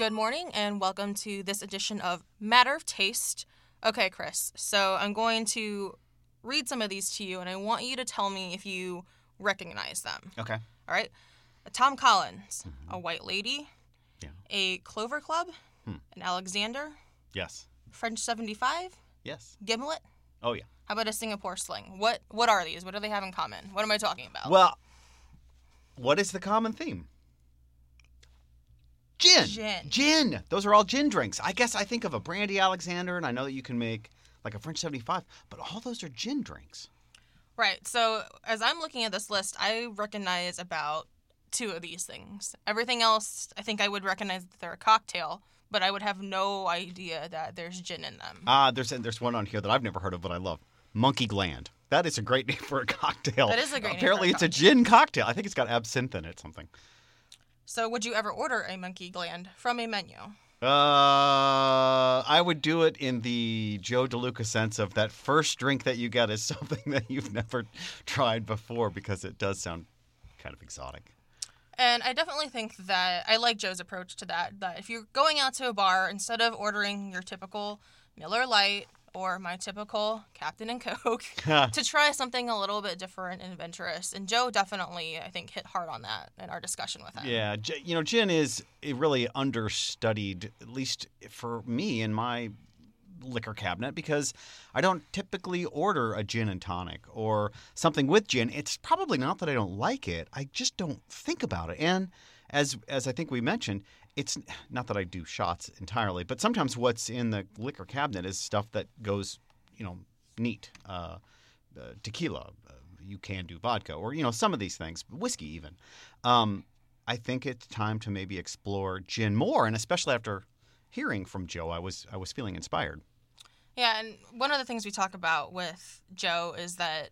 Good morning and welcome to this edition of Matter of Taste. Okay, Chris, so I'm going to read some of these to you and I want you to tell me if you recognize them. Okay. All right? A Tom Collins, a White Lady, Yeah. a Clover Club, Hmm. an Alexander, Yes. French 75, Yes. Gimlet. Oh yeah. How about a Singapore Sling? What what are these? What do they have in common? What am I talking about? Well, what is the common theme? Gin. Gin. Gin. Those are all gin drinks. I guess I think of a brandy Alexander, and I know that you can make like a French 75, but all those are gin drinks. Right. So as I'm looking at this list, I recognize about two of these things. Everything else, I think I would recognize that they're a cocktail, but I would have no idea that there's gin in them. Ah, there's there's one on here that I've never heard of, but I love. Monkey Gland. That is a great name for a cocktail. That is a great name for a Apparently, it's a gin cocktail. I think it's got absinthe in it, something. So would you ever order a monkey gland from a menu? Uh, I would do it in the Joe DeLuca sense of that first drink that you get is something that you've never tried before because it does sound kind of exotic. And I definitely think that I like Joe's approach to that. That if you're going out to a bar, instead of ordering your typical Miller Lite or my typical Captain and Coke, to try something a little bit different and adventurous. And Joe definitely, I think, hit hard on that in our discussion with him. Yeah, you know, gin is a really understudied, at least for me in my liquor cabinet, because I don't typically order a gin and tonic or something with gin. It's probably not that I don't like it; I just don't think about it. And as as I think we mentioned, it's not that I do shots entirely, but sometimes what's in the liquor cabinet is stuff that goes, you know, neat. Uh, uh, tequila, uh, you can do vodka, or you know, some of these things, whiskey even. Um, I think it's time to maybe explore gin more, and especially after hearing from Joe, I was I was feeling inspired. Yeah, and one of the things we talk about with Joe is that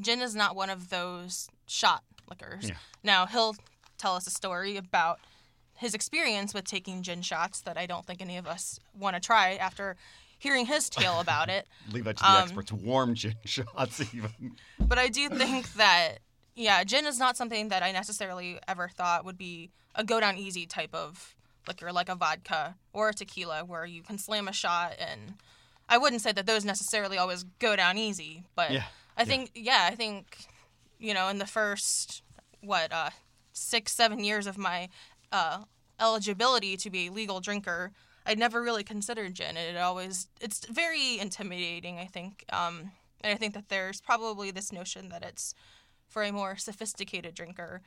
gin is not one of those shot liquors. Yeah. Now, he'll tell us a story about his experience with taking gin shots that I don't think any of us want to try after hearing his tale about it. Leave that to the Um, experts. Warm gin shots, even. But I do think that, yeah, gin is not something that I necessarily ever thought would be a go down easy type of liquor, like a vodka or a tequila, where you can slam a shot. And I wouldn't say that those necessarily always go down easy, but Yeah, I think, yeah, I think, you know, in the first, what, uh, six, seven years of my uh, eligibility to be a legal drinker, I'd never really considered gin. It always, it's very intimidating, I think. Um, and I think that there's probably this notion that it's for a more sophisticated drinker.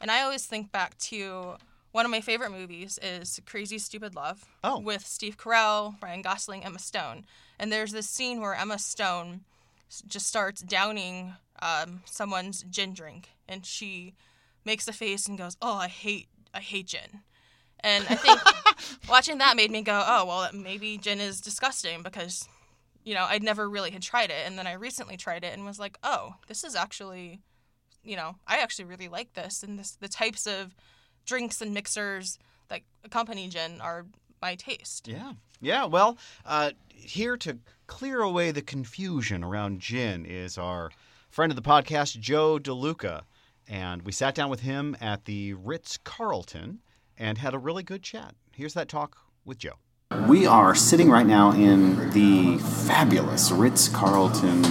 And I always think back to one of my favorite movies is Crazy Stupid Love Oh. with Steve Carell, Ryan Gosling, Emma Stone. And there's this scene where Emma Stone just starts downing um, someone's gin drink, and she makes a face and goes, "Oh, I hate, I hate gin." And I think watching that made me go, "Oh, well, maybe gin is disgusting because." You know, I'd never really had tried it, and then I recently tried it and was like, "Oh, this is actually, you know, I actually really like this." And this, the types of drinks and mixers that accompany gin are my taste. Yeah. Yeah. Well, uh, here to clear away the confusion around gin is our friend of the podcast, Joe DeLuca. And we sat down with him at the Ritz Carlton and had a really good chat. Here's that talk with Joe. We are sitting right now in the fabulous Ritz Carlton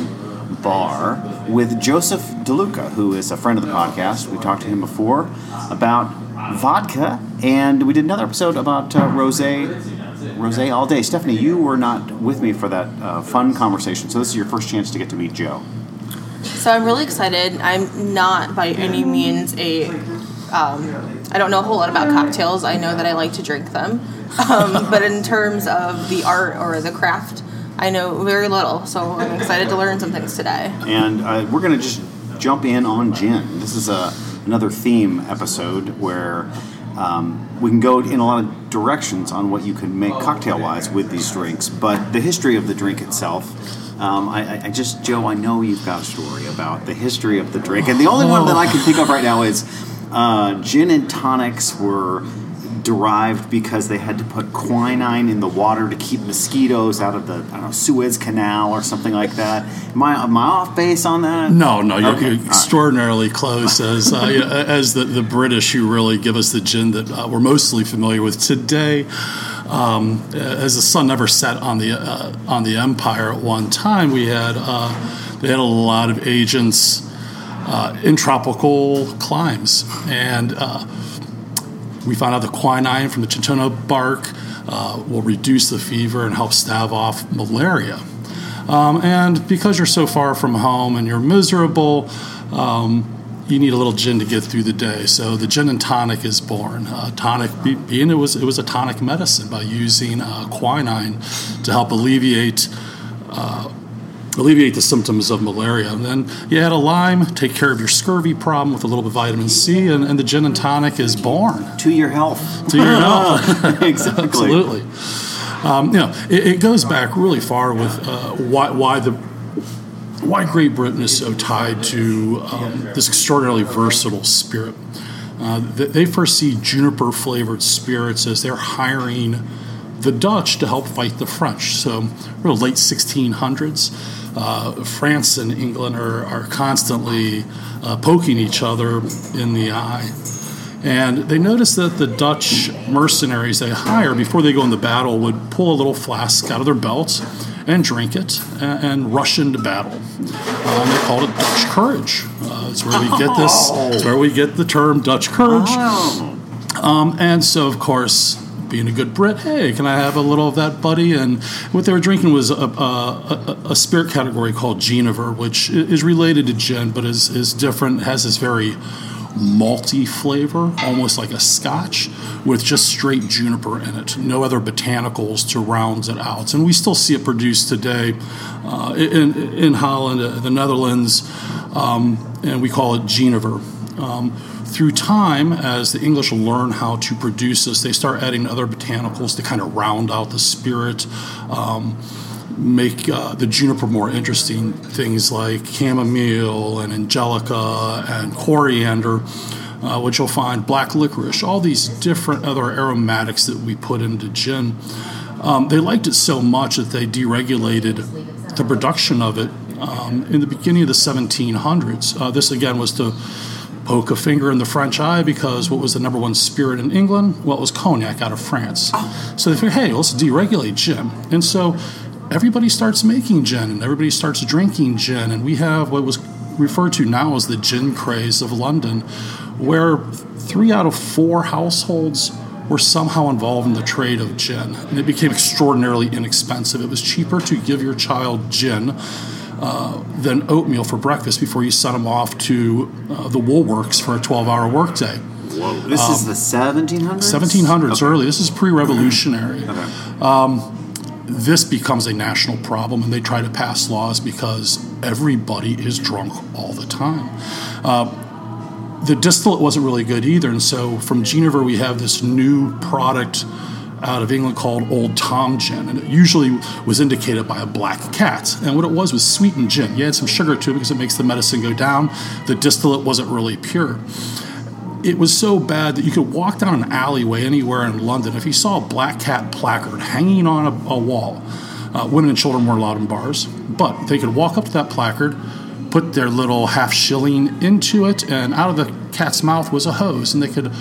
bar with Joseph DeLuca, who is a friend of the podcast. We talked to him before about vodka, and we did another episode about uh, rosé, rosé all day. Stephanie, you were not with me for that uh, fun conversation, so this is your first chance to get to meet Joe. So I'm really excited. I'm not by any means a. Um, I don't know a whole lot about cocktails. I know that I like to drink them, um, but in terms of the art or the craft, I know very little. So I'm excited to learn some things today. and uh, we're going to just jump in on gin. This is a, another theme episode where um, we can go in a lot of directions on what you can make cocktail wise with these drinks, but the history of the drink itself. Um, I, I- I just, Joe, I know you've got a story about the history of the drink, and the only one that I can think of right now is uh, gin and tonics were derived because they had to put quinine in the water to keep mosquitoes out of the I don't know Suez Canal or something like that. Am I, am I off base on that? No, no, you're, Okay, all right. extraordinarily close. As uh, you know, as the, the British who really give us the gin that uh, we're mostly familiar with today. Um, as the sun never set on the uh, on the empire at one time, we had uh, they had a lot of agents uh, in tropical climes, and uh, we found out the quinine from the cinchona bark uh, will reduce the fever and help stave off malaria. Um, and because you're so far from home and you're miserable, um, you need a little gin to get through the day. So the gin and tonic is born. Uh, tonic being it was it was a tonic medicine by using uh, quinine to help alleviate uh, alleviate the symptoms of malaria. And then you add a lime, take care of your scurvy problem with a little bit of vitamin C, and, and the gin and tonic is born. To your health. To your health. exactly. Absolutely. Um, you know, it, it goes back really far with uh, why, why the why Great Britain is so tied to um, this extraordinarily versatile spirit. Uh, they, they first see juniper flavored spirits as they're hiring the Dutch to help fight the French. So, real late 1600s, uh, France and England are, are constantly uh, poking each other in the eye. And they noticed that the Dutch mercenaries they hire before they go into battle would pull a little flask out of their belt and drink it and, and rush into battle. Um, they called it Dutch courage. Uh, it's where we get this. It's where we get the term Dutch courage. Oh. Um, and so, of course, being a good Brit, hey, can I have a little of that, buddy? And what they were drinking was a, a, a, a spirit category called Genever, which is related to gin, but is, is different, has this very malty flavor, almost like a scotch, with just straight juniper in it. No other botanicals to round it out. And we still see it produced today uh, in, in Holland, uh, the Netherlands, um, and we call it Genever. Um, through time, as the English learn how to produce this, they start adding other botanicals to kind of round out the spirit, um, make uh, the juniper more interesting. Things like chamomile and angelica and coriander, uh, which you'll find black licorice, all these different other aromatics that we put into gin. Um, they liked it so much that they deregulated the production of it um, in the beginning of the 1700s. Uh, this again was to poke a finger in the French eye because what was the number one spirit in England? Well, it was cognac out of France. Oh. So they figured, hey, let's deregulate gin. And so everybody starts making gin and everybody starts drinking gin. And we have what was referred to now as the gin craze of London, where three out of four households were somehow involved in the trade of gin. And it became extraordinarily inexpensive. It was cheaper to give your child gin uh, than oatmeal for breakfast before you sent them off to uh, the Woolworks for a 12 hour workday. Whoa. This is the 1700s? 1700s early. This is pre-revolutionary. Um, this becomes a national problem, and they try to pass laws because everybody is drunk all the time. Uh, the distillate wasn't really good either, and so from Genever we have this new product out of England called Old Tom Gin, and it usually was indicated by a black cat. And what it was was sweetened gin. You add some sugar to it because it makes the medicine go down. The distillate wasn't really pure it was so bad that you could walk down an alleyway anywhere in London. If you saw a black cat placard hanging on a, a wall, uh, women and children weren't allowed in bars, but they could walk up to that placard, put their little half shilling into it, and out of the cat's mouth was a hose, and they could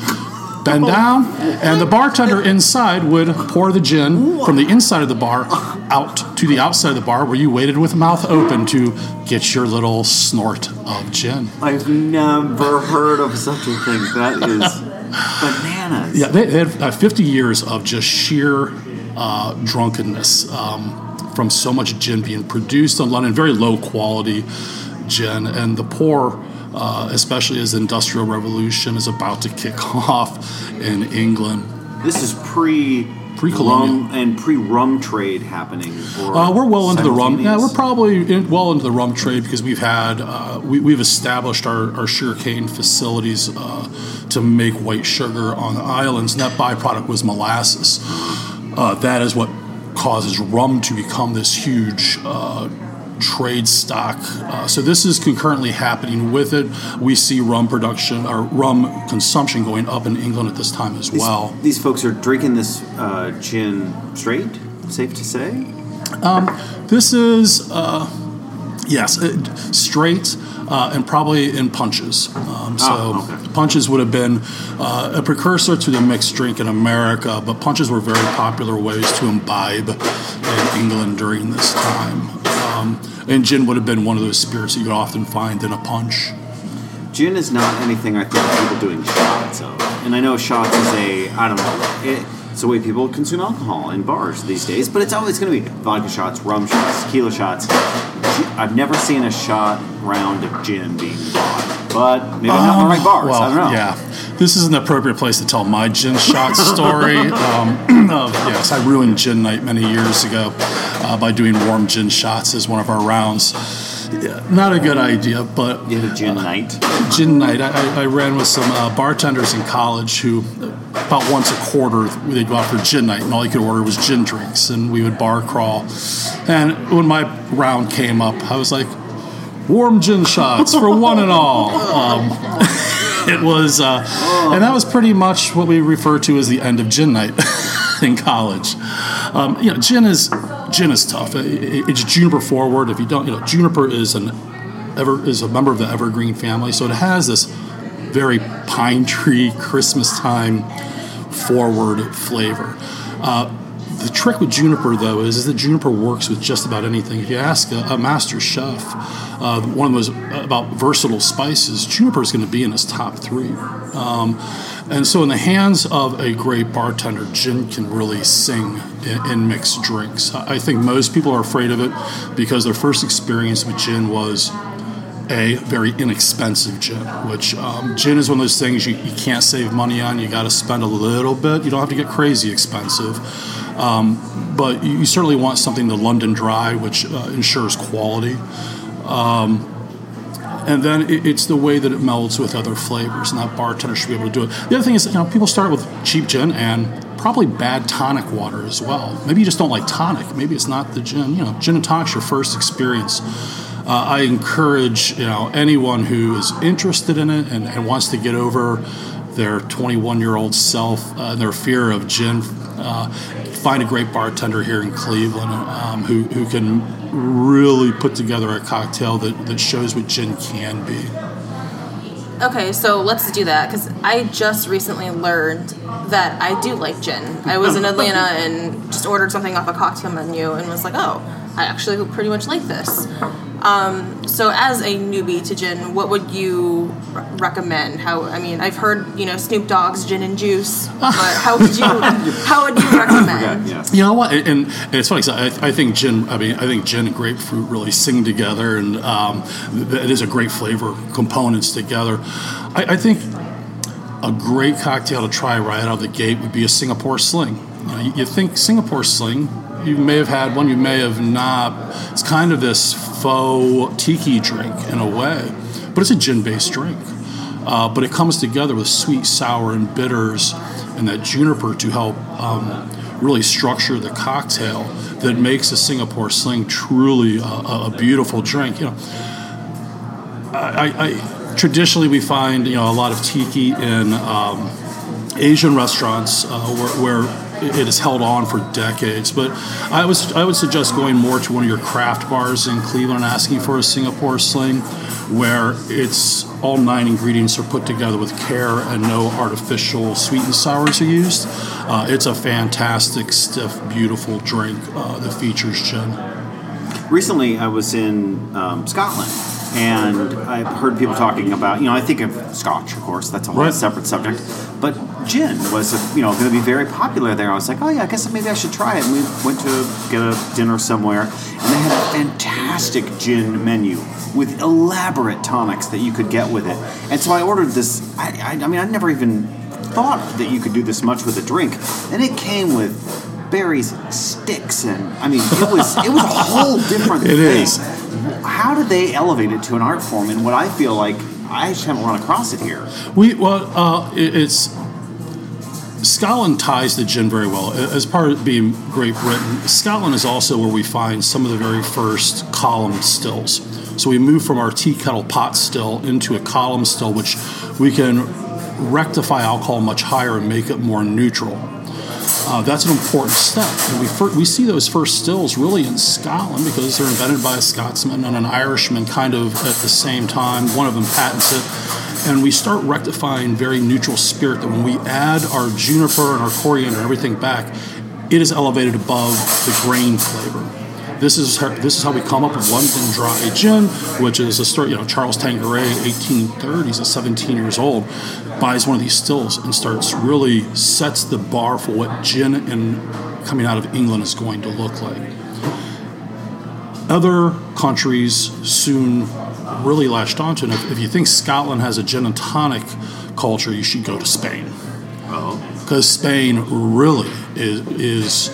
bend down, and the bartender inside would pour the gin from the inside of the bar out to the outside of the bar, where you waited with mouth open to get your little snort of gin. I've never heard of such a thing. That is bananas. Yeah, they, they had uh, 50 years of just sheer uh, drunkenness um, from so much gin being produced in London, very low quality gin, and the poor. Uh, especially as the Industrial Revolution is about to kick off in England. This is pre Pre-colonial. rum and pre rum trade happening. Or Uh, we're well into the rum. Yeah, we're probably in, well into the rum trade because we've had uh, we, we've established our, our sugarcane facilities uh, to make white sugar on the islands, and that byproduct was molasses. Uh, that is what causes rum to become this huge uh, trade stock. Uh, so this is concurrently happening with it. We see rum production or rum consumption going up in England at this time as These, well. these folks are drinking this uh, gin straight. Safe to say. This is, uh, yes, it, straight uh, and probably in punches. Um, so Oh, okay. punches would have been uh, a precursor to the mixed drink in America, but punches were very popular ways to imbibe in England during this time. Um, and gin would have been one of those spirits that you would often find in a punch. Gin is not anything I think people doing shots of. And I know shots is a, I don't know, it, it's the way people consume alcohol in bars these days, but it's always going to be vodka shots, rum shots, tequila shots. I've never seen a shot round of gin being bought, but maybe not in the right bars. Well, I don't know. yeah, this is an appropriate place to tell my gin shot story. um, of, yes, I ruined gin night many years ago uh, by doing warm gin shots as one of our rounds. Yeah, not a good idea, but You had a gin night. gin night. I, I- I ran with some uh, bartenders in college who, about once a quarter, they'd go out for gin night, and all you could order was gin drinks, and we would bar crawl. And when my round came up, I was like, "Warm gin shots for one and all." Um, it was, uh, and that was pretty much what we refer to as the end of gin night in college. Um, you know, gin is gin is tough. It- it- it's juniper forward. If you don't, you know, juniper is an ever is a member of the evergreen family, so it has this very pine tree Christmas time forward flavor. Uh, the trick with juniper, though, is, is that juniper works with just about anything. If you ask a, a master chef, uh, one of those about versatile spices, juniper is going to be in his top three. Um, and so, in the hands of a great bartender, gin can really sing in, in mixed drinks. I think most people are afraid of it because their first experience with gin was a very inexpensive gin, which um, gin is one of those things you, you can't save money on. You got to spend a little bit. You don't have to get crazy expensive. Um, but you, you certainly want something the London Dry, which uh, ensures quality. Um, and then it, it's the way that it melds with other flavors, and that bartender should be able to do it. The other thing is, you know, people start with cheap gin and probably bad tonic water as well. Maybe you just don't like tonic. Maybe it's not the gin. You know, gin and tonic's your first experience. Uh, I encourage you know anyone who is interested in it and, and wants to get over their 21 year old self uh, and their fear of gin. Uh, find a great bartender here in Cleveland um, who, who can really put together a cocktail that, that shows what gin can be. Okay, so let's do that because I just recently learned that I do like gin. I was in Atlanta and just ordered something off a cocktail menu and was like, oh, I actually pretty much like this. Um, so, as a newbie to gin, what would you r- recommend? How I mean, I've heard you know Snoop Dogg's gin and juice, but how would you how would you recommend? Yes. You know what? And, and it's funny. 'cause I, I think gin. I mean, I think gin and grapefruit really sing together, and um, it is a great flavor components together. I, I think a great cocktail to try right out of the gate would be a Singapore Sling. You, know, you, you think Singapore Sling? You may have had one, you may have not. It's kind of this faux tiki drink in a way, but it's a gin-based drink. Uh, but it comes together with sweet, sour, and bitters, and that juniper to help um, really structure the cocktail that makes a Singapore Sling truly a, a beautiful drink. You know, I, I traditionally we find you know a lot of tiki in um, Asian restaurants uh, where, where it is held on for decades. But I was I would suggest going more to one of your craft bars in Cleveland and asking for a Singapore Sling, where it's all nine ingredients are put together with care and no artificial sweet and sours are used. Uh, it's a fantastic, stiff, beautiful drink uh, that features gin. Recently, I was in um, Scotland, and I've heard people talking about. You know, I think of Scotch, of course. That's a whole Right. separate subject. But gin was, you know, going to be very popular there. I was like, oh yeah, I guess maybe I should try it. And we went to get a dinner somewhere, and they had a fantastic gin menu with elaborate tonics that you could get with it. And so I ordered this. I, I, I mean, I never even thought that you could do this much with a drink, and it came with berries and sticks and I mean it was it was a whole different It thing. is. How did they elevate it to an art form and what I feel like I just haven't run across it here. We well, uh, it, it's Scotland ties the gin very well. As part of being Great Britain, Scotland is also where we find some of the very first column stills. So we move from our tea kettle pot still into a column still, which we can rectify alcohol much higher and make it more neutral. Uh, that's an important step. And we, fir- we see those first stills really in Scotland because they're invented by a Scotsman and an Irishman kind of at the same time. One of them patents it. And we start rectifying very neutral spirit that when we add our juniper and our coriander and everything back, it is elevated above the grain flavor. This is how, this is how we come up with London Dry Gin, which is a story. You know, Charles Tanqueray, 1830s, at 17 years old, buys one of these stills and starts really sets the bar for what gin and coming out of England is going to look like. Other countries soon really latched onto it. If, if you think Scotland has a gin and tonic culture, you should go to Spain Oh, because Spain really is is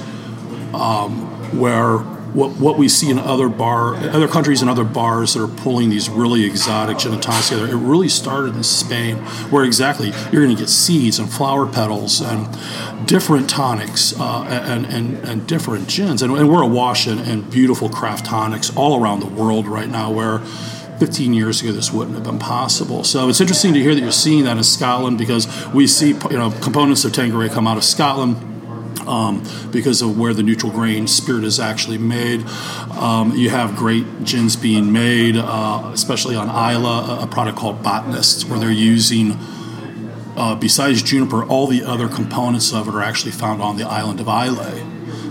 um, where what, what we see in other bar other countries and other bars that are pulling these really exotic gin and tonics together. It really started in Spain, where exactly you're going to get seeds and flower petals and different tonics uh, and, and and different gins, and, and we're awash in, in beautiful craft tonics all around the world right now, where 15 years ago this wouldn't have been possible. So it's interesting to hear that you're seeing that in Scotland because we see you know components of Tanqueray come out of Scotland. Um, because of where the neutral grain spirit is actually made, um, you have great gins being made, uh, especially on Islay, a, product called Botanist, where they're using uh, besides juniper, all the other components of it are actually found on the island of Islay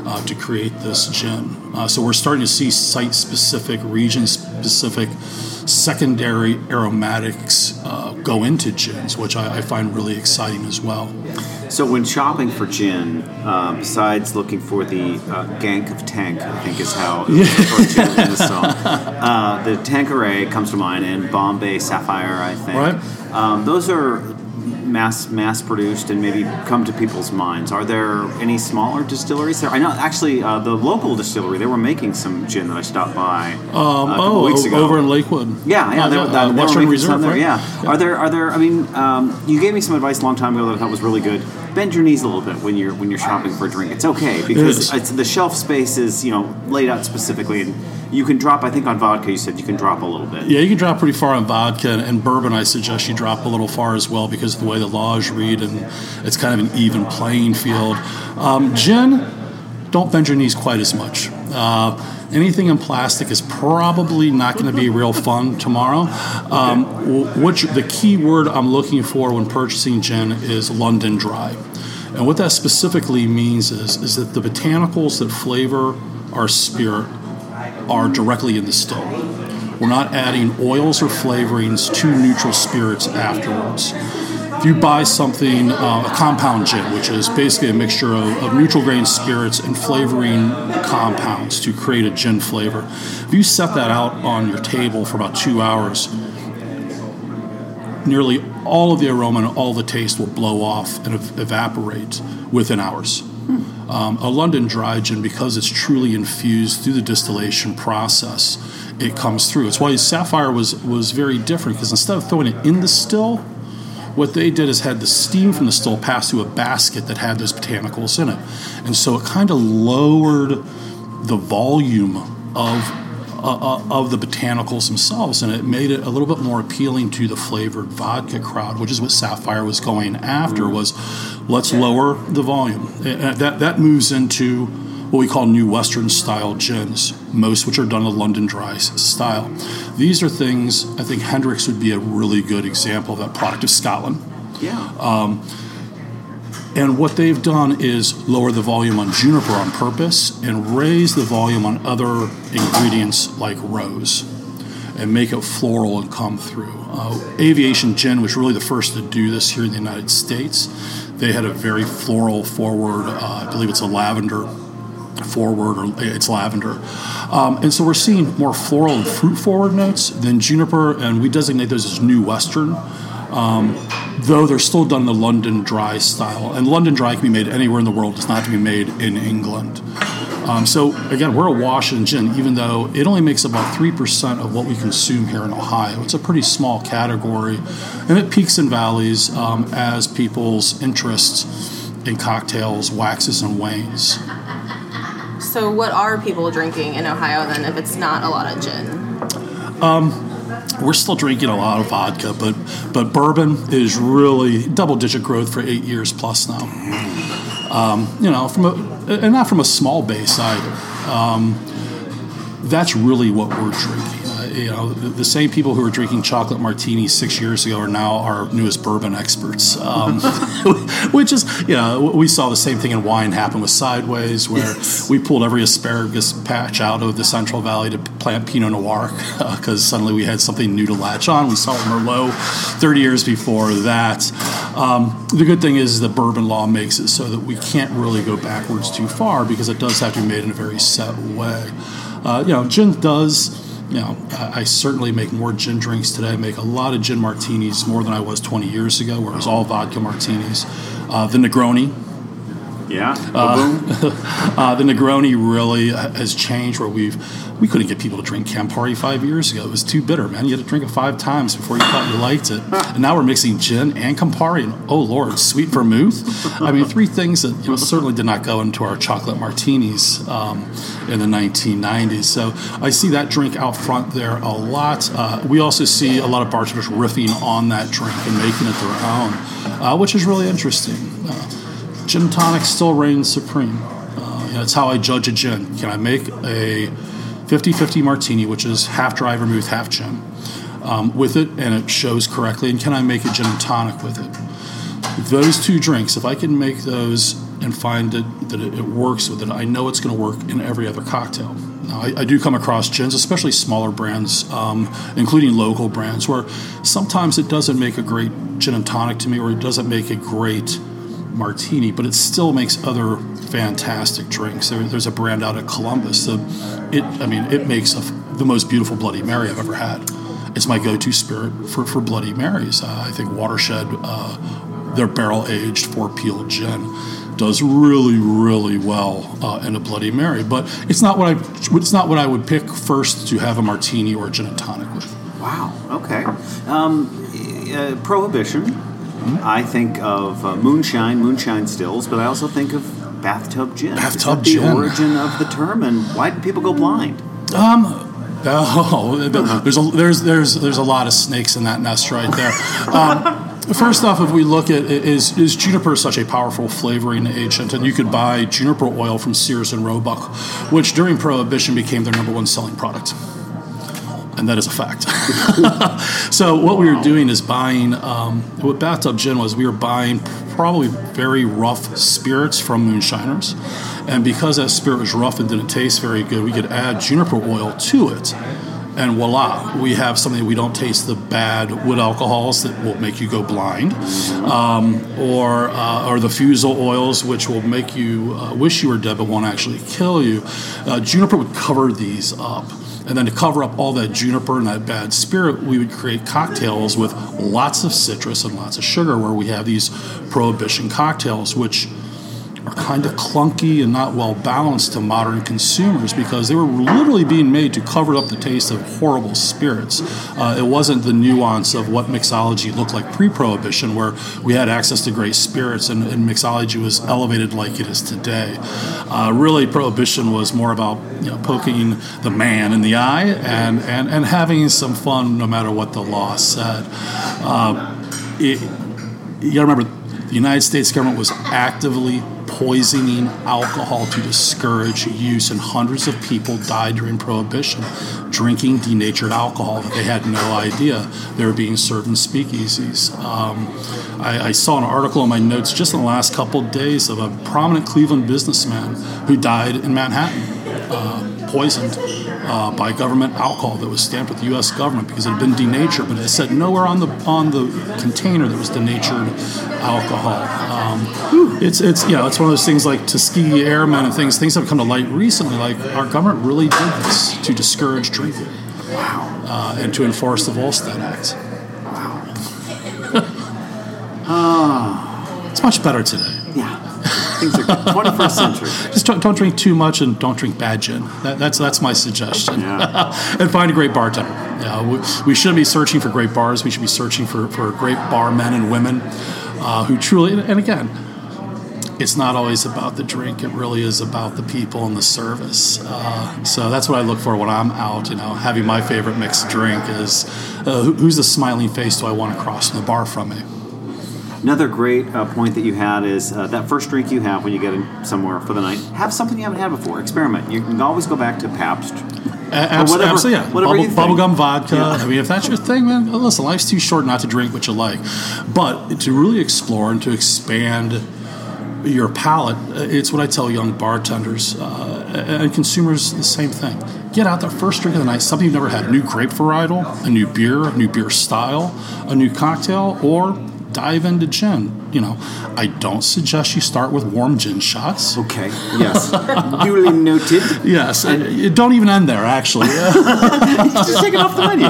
uh, to create this gin. Uh, so we're starting to see site-specific, region-specific, secondary aromatics uh, go into gins, which I, I find really exciting as well. So when shopping for gin, uh, besides looking for the uh, Gank of Tank, I think is how referred to in the song, uh, the Tanqueray comes to mind, and Bombay Sapphire, I think. Right. Um, those are mass mass produced and maybe come to people's minds. Are there any smaller distilleries there? I know actually uh, the local distillery they were making some gin that I stopped by Um, uh, a couple oh, weeks o- ago. over in Lakewood. Yeah, yeah, Uh, they, uh, they were making Reserve. some there, right? yeah. Are there? Are there? I mean, um, you gave me some advice a long time ago that I thought was really good. Bend your knees a little bit when you're when you're shopping for a drink. It's okay because is. it's, the shelf space is you know laid out specifically, and you can drop. I think on vodka you said you can drop a little bit. Yeah, you can drop pretty far on vodka and, and bourbon. I suggest you drop a little far as well because of the way the laws read and it's kind of an even playing field. Um, gin, don't bend your knees quite as much. Uh, anything in plastic is probably not going to be real fun tomorrow. Um, you- the key word I'm looking for when purchasing gin is London Dry. And what that specifically means is, is that the botanicals that flavor our spirit are directly in the still. We're not adding oils or flavorings to neutral spirits afterwards. You buy something, uh, a compound gin, which is basically a mixture of, of neutral grain spirits and flavoring compounds to create a gin flavor, if you set that out on your table for about two hours, nearly all of the aroma and all the taste will blow off and ev- evaporate within hours. Um, a London dry gin, because it's truly infused through the distillation process, it comes through. It's why Sapphire was was very different because instead of throwing it in the still, what they did is had the steam from the still pass through a basket that had those botanicals in it, and so it kind of lowered the volume of uh, uh, of the botanicals themselves, and it made it a little bit more appealing to the flavored vodka crowd, which is what Sapphire was going after. Was let's lower the volume. And that that moves into what we call new Western style gins, most which are done in the London Dry style. These are things I think Hendrick's would be a really good example of that product of Scotland. Yeah. And what they've done is lower the volume on juniper on purpose and raise the volume on other ingredients like rose and make it floral and come through. Uh, Aviation Gin was really the first to do this here in the United States. They had a very floral forward, uh, I believe it's a lavender forward or it's lavender. Um, and so we're seeing more floral and fruit forward notes than juniper, and we designate those as New Western um, though they're still done in the London dry style. And London dry can be made anywhere in the world, it's not to be made in England. Um, so again, we're a wash and gin, even though it only makes about 3% of what we consume here in Ohio. It's a pretty small category, and it peaks and valleys um, as people's interests in cocktails, waxes, and wanes. So, what are people drinking in Ohio then if it's not a lot of gin? We're still drinking a lot of vodka, but but bourbon is really double digit growth for eight years plus now. Um, you know, from a and not from a small base either. Um, that's really what we're drinking. Uh, you know, the, the same people who were drinking chocolate martinis six years ago are now our newest bourbon experts. Um, which is, you know, we saw the same thing in wine happen with Sideways, where we pulled every asparagus patch out of the Central Valley to plant Pinot Noir because suddenly we had something new to latch on. We saw Merlot 30 years before that. Um, the good thing is the bourbon law makes it so that we can't really go backwards too far because it does have to be made in a very set way. Uh, you know, gin does. You know, I, I certainly make more gin drinks today. I make a lot of gin martinis more than I was 20 years ago, where it was all vodka martinis. Uh, the Negroni, Yeah. Boom. uh, the Negroni really has changed where we've we couldn't get people to drink Campari five years ago. It was too bitter, man. You had to drink it five times before you thought you liked it. And now we're mixing gin and Campari, and oh lord, sweet vermouth. I mean, three things that you know certainly did not go into our chocolate martinis um, in the 1990s. So I see that drink out front there a lot. Uh, we also see a lot of bartenders riffing on that drink and making it their own, uh, which is really interesting. Gin tonic still reigns supreme. Uh, it's how I judge a gin. Can I make a 50 50 martini, which is half dry vermouth, half gin, um, with it, and it shows correctly? And can I make a gin and tonic with it? Those two drinks, if I can make those and find it, that it, it works with it, I know it's going to work in every other cocktail. Now, I, I do come across gins, especially smaller brands, um, including local brands, where sometimes it doesn't make a great gin and tonic to me, or it doesn't make a great martini, but it still makes other fantastic drinks. There, there's a brand out of Columbus that it, I mean, it makes a, the most beautiful Bloody Mary I've ever had. It's my go-to spirit for, for Bloody Marys. Uh, I think Watershed, uh, their barrel-aged four-peel gin, does really, really well uh, in a Bloody Mary. But it's not what I, it's not what I would pick first to have a martini or a gin and tonic with. Wow. Okay. Um, uh, Prohibition. I think of uh, moonshine, moonshine stills, but I also think of bathtub gin. Is Bathtub that the origin of the term, and why do people go blind? Oh, there's a there's there's there's a lot of snakes in that nest right there. Um, first off, if we look at is is juniper such a powerful flavoring agent, and you could buy juniper oil from Sears and Roebuck, which during Prohibition became their number one selling product. And that is a fact. so what we were doing is buying. Um, what bathtub gin was, we were buying probably very rough spirits from moonshiners, and because that spirit was rough and didn't taste very good, we could add juniper oil to it, and voila, we have something we don't taste the bad wood alcohols that will make you go blind, um, or uh, or the fusel oils which will make you uh, wish you were dead but won't actually kill you. Uh, juniper would cover these up. And then to cover up all that juniper and that bad spirit, we would create cocktails with lots of citrus and lots of sugar, where we have these prohibition cocktails, which are kind of clunky and not well balanced to modern consumers because they were literally being made to cover up the taste of horrible spirits. Uh, it wasn't the nuance of what mixology looked like pre prohibition, where we had access to great spirits and, and mixology was elevated like it is today. Uh, really, prohibition was more about you know, poking the man in the eye and, and, and having some fun no matter what the law said. Uh, it, you got to remember, the United States government was actively poisoning alcohol to discourage use, and hundreds of people died during Prohibition drinking denatured alcohol that they had no idea they were being served in speakeasies. Um, I, I saw an article in my notes just in the last couple of days of a prominent Cleveland businessman who died in Manhattan, uh, poisoned uh, by government alcohol that was stamped with the U.S. government because it had been denatured, but it said nowhere on the on the container that was denatured alcohol. Um, it's it's you know it's one of those things like Tuskegee Airmen and things things have come to light recently. Like our government really did this to discourage drinking, uh, and to enforce the Volstead Act. Wow, It's much better today. Yeah. Things are 21st century. Just don't, don't drink too much and don't drink bad gin. That, that's that's my suggestion. Yeah. and find a great bartender. Yeah, we, we shouldn't be searching for great bars. We should be searching for, for great bar men and women uh, who truly. And again, it's not always about the drink. It really is about the people and the service. Uh, so that's what I look for when I'm out. You know, having my favorite mixed drink is uh, who, who's the smiling face do I want to cross from the bar from me? Another great uh, point that you had is uh, that first drink you have when you get in somewhere for the night. Have something you haven't had before. Experiment. You can always go back to Pabst. Abs- whatever- absolutely, yeah. whatever Bubble, bubblegum vodka. Yeah. I mean, if that's your thing, man, listen, life's too short not to drink what you like. But to really explore and to expand your palate, uh, it's what I tell young bartenders uh, and consumers the same thing. Get out there, first drink of the night, something you've never had a new grape varietal, a new beer, a new beer style, a new cocktail, or dive into gin. You know, I don't suggest you start with warm gin shots. Okay. Yes. Duly noted. Yes, and it don't even end there, actually. Just take it off the menu.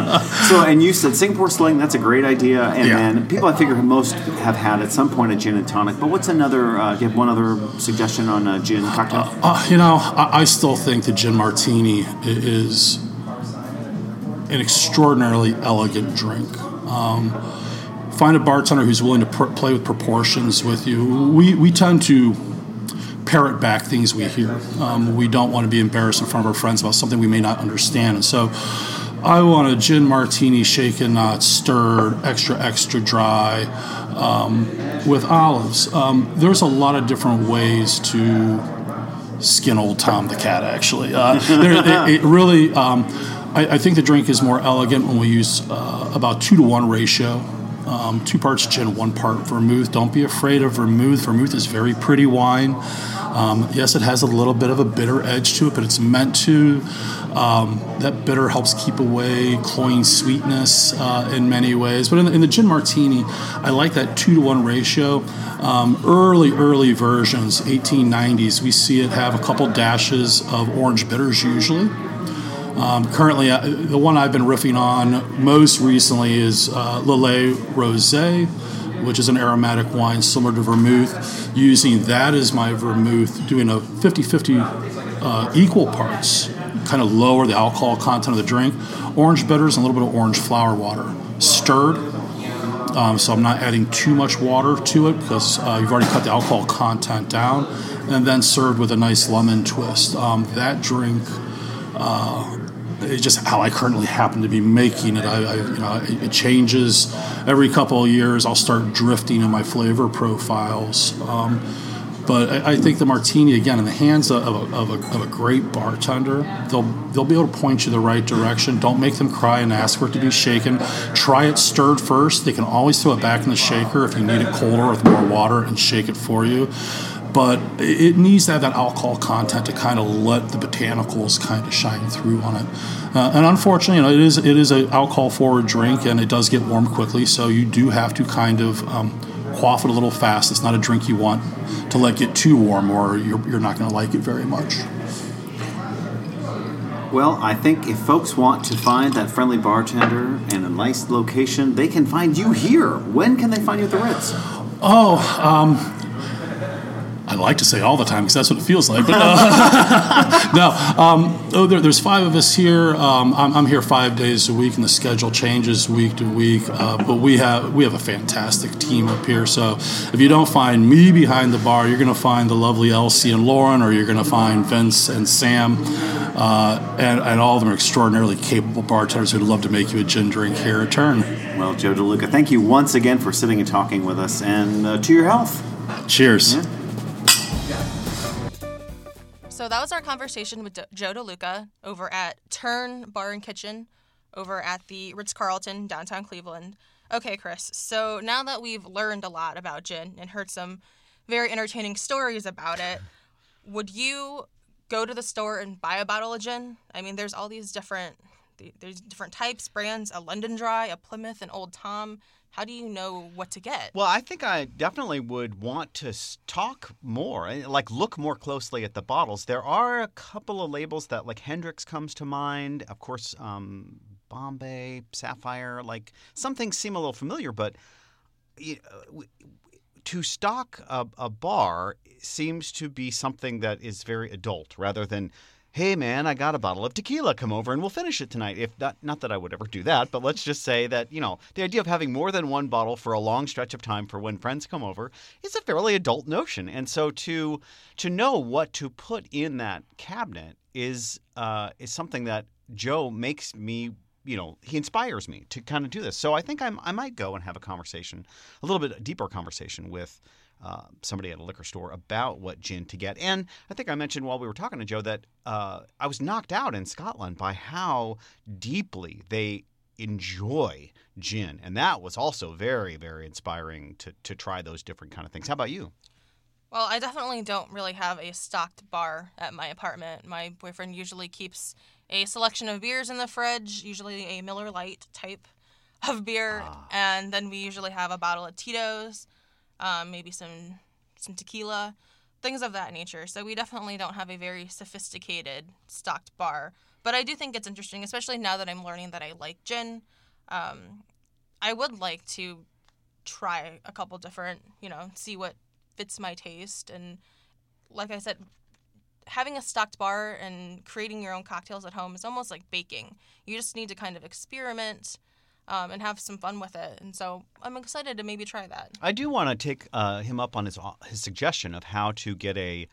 So, and you said Singapore Sling. That's a great idea. And Yeah. then people, I figure, most have had at some point a gin and tonic. But what's another? Uh, do you have one other suggestion on a gin cocktail? Uh, you know, I, I still think the gin martini is an extraordinarily elegant drink. Um, find a bartender who's willing to pr- play with proportions with you. We we tend to parrot back things we hear. Um, we don't want to be embarrassed in front of our friends about something we may not understand, and so. I want a gin martini shaken, not stirred, extra, extra dry, um, with olives. Um, there's a lot of different ways to skin old Tom the cat. Actually, uh, there, it, it really. Um, I, I think the drink is more elegant when we use uh, about two to one ratio. Um, two parts gin, one part vermouth. Don't be afraid of vermouth. Vermouth is very pretty wine. Um, yes, it has a little bit of a bitter edge to it, but it's meant to. Um, that bitter helps keep away cloying sweetness uh, in many ways. But in the, in the gin martini, I like that two to one ratio. Um, early, early versions, 1890s, we see it have a couple dashes of orange bitters usually. Um, currently, uh, the one I've been riffing on most recently is uh, Lillet Rosé, which is an aromatic wine similar to vermouth. Using that as my vermouth, doing a 50 50 uh, equal parts, kind of lower the alcohol content of the drink. Orange bitters and a little bit of orange flower water. Stirred, um, so I'm not adding too much water to it because uh, you've already cut the alcohol content down, and then served with a nice lemon twist. Um, that drink, uh, just how I currently happen to be making it. I, I you know, it, changes every couple of years. I'll start drifting in my flavor profiles. Um, but I, I think the martini, again, in the hands of a, of, a, of a great bartender, they'll they'll be able to point you the right direction. Don't make them cry and ask for it to be shaken. Try it stirred first. They can always throw it back in the shaker if you need it colder with more water and shake it for you. But it needs to have that alcohol content to kind of let the botanicals kind of shine through on it. Uh, and unfortunately, you know, it is it is an alcohol forward drink and it does get warm quickly. So you do have to kind of um, quaff it a little fast. It's not a drink you want to let get too warm, or you're, you're not going to like it very much. Well, I think if folks want to find that friendly bartender and a nice location, they can find you here. When can they find you at the Ritz? Oh, um, I like to say all the time because that's what it feels like. But uh, no, um, oh, there, there's five of us here. Um, I'm, I'm here five days a week, and the schedule changes week to week. Uh, but we have we have a fantastic team up here. So if you don't find me behind the bar, you're going to find the lovely Elsie and Lauren, or you're going to find Vince and Sam, uh, and, and all of them are extraordinarily capable bartenders who'd love to make you a gin drink here at Turn. Well, Joe DeLuca, thank you once again for sitting and talking with us, and uh, to your health. Cheers. Yeah. So that was our conversation with Joe DeLuca over at Turn Bar and Kitchen over at the Ritz Carlton downtown Cleveland. Okay, Chris. So now that we've learned a lot about gin and heard some very entertaining stories about it, would you go to the store and buy a bottle of gin? I mean, there's all these different there's different types, brands, a London Dry, a Plymouth, an Old Tom. How do you know what to get? Well, I think I definitely would want to talk more, eh, like look more closely at the bottles. There are a couple of labels that, like Hendrick's, comes to mind. Of course, um, Bombay, Sapphire, like some things seem a little familiar, but to stock a, a bar seems to be something that is very adult rather than hey man, I got a bottle of tequila, come over and we'll finish it tonight. If not, not that I would ever do that, but let's just say that, you know, the idea of having more than one bottle for a long stretch of time for when friends come over is a fairly adult notion. And so to to know what to put in that cabinet is uh, is something that Joe makes me you know he inspires me to kind of do this so i think I'm, i might go and have a conversation a little bit deeper conversation with uh, somebody at a liquor store about what gin to get. And I think I mentioned while we were talking to Joe that uh, I was knocked out in Scotland by how deeply they enjoy gin. And that was also very, very inspiring to, to try those different kind of things. How about you? Well, I definitely don't really have a stocked bar at my apartment. My boyfriend usually keeps a selection of beers in the fridge, usually a Miller Lite type of beer, ah. and then we usually have a bottle of Tito's um, maybe some some tequila, things of that nature. So we definitely don't have a very sophisticated stocked bar. But I do think it's interesting, especially now that I'm learning that I like gin. Um, I would like to try a couple different, you know, see what fits my taste. And like I said, having a stocked bar and creating your own cocktails at home is almost like baking. You just need to kind of experiment um, and have some fun with it. And so I'm excited to maybe try that. I do want to take uh, him up on his uh, his suggestion of how to get a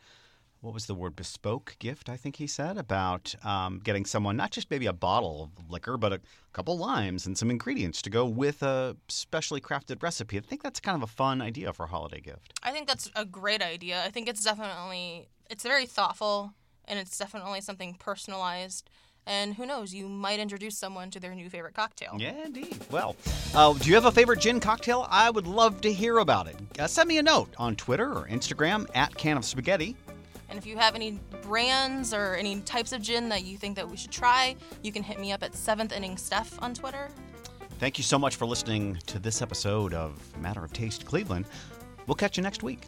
what was the word bespoke gift i think he said about um, getting someone not just maybe a bottle of liquor but a couple limes and some ingredients to go with a specially crafted recipe i think that's kind of a fun idea for a holiday gift i think that's a great idea i think it's definitely it's very thoughtful and it's definitely something personalized and who knows, you might introduce someone to their new favorite cocktail. Yeah, indeed. Well, uh, do you have a favorite gin cocktail? I would love to hear about it. Uh, send me a note on Twitter or Instagram at Can of Spaghetti. And if you have any brands or any types of gin that you think that we should try, you can hit me up at Seventh Inning Steph on Twitter. Thank you so much for listening to this episode of Matter of Taste Cleveland. We'll catch you next week.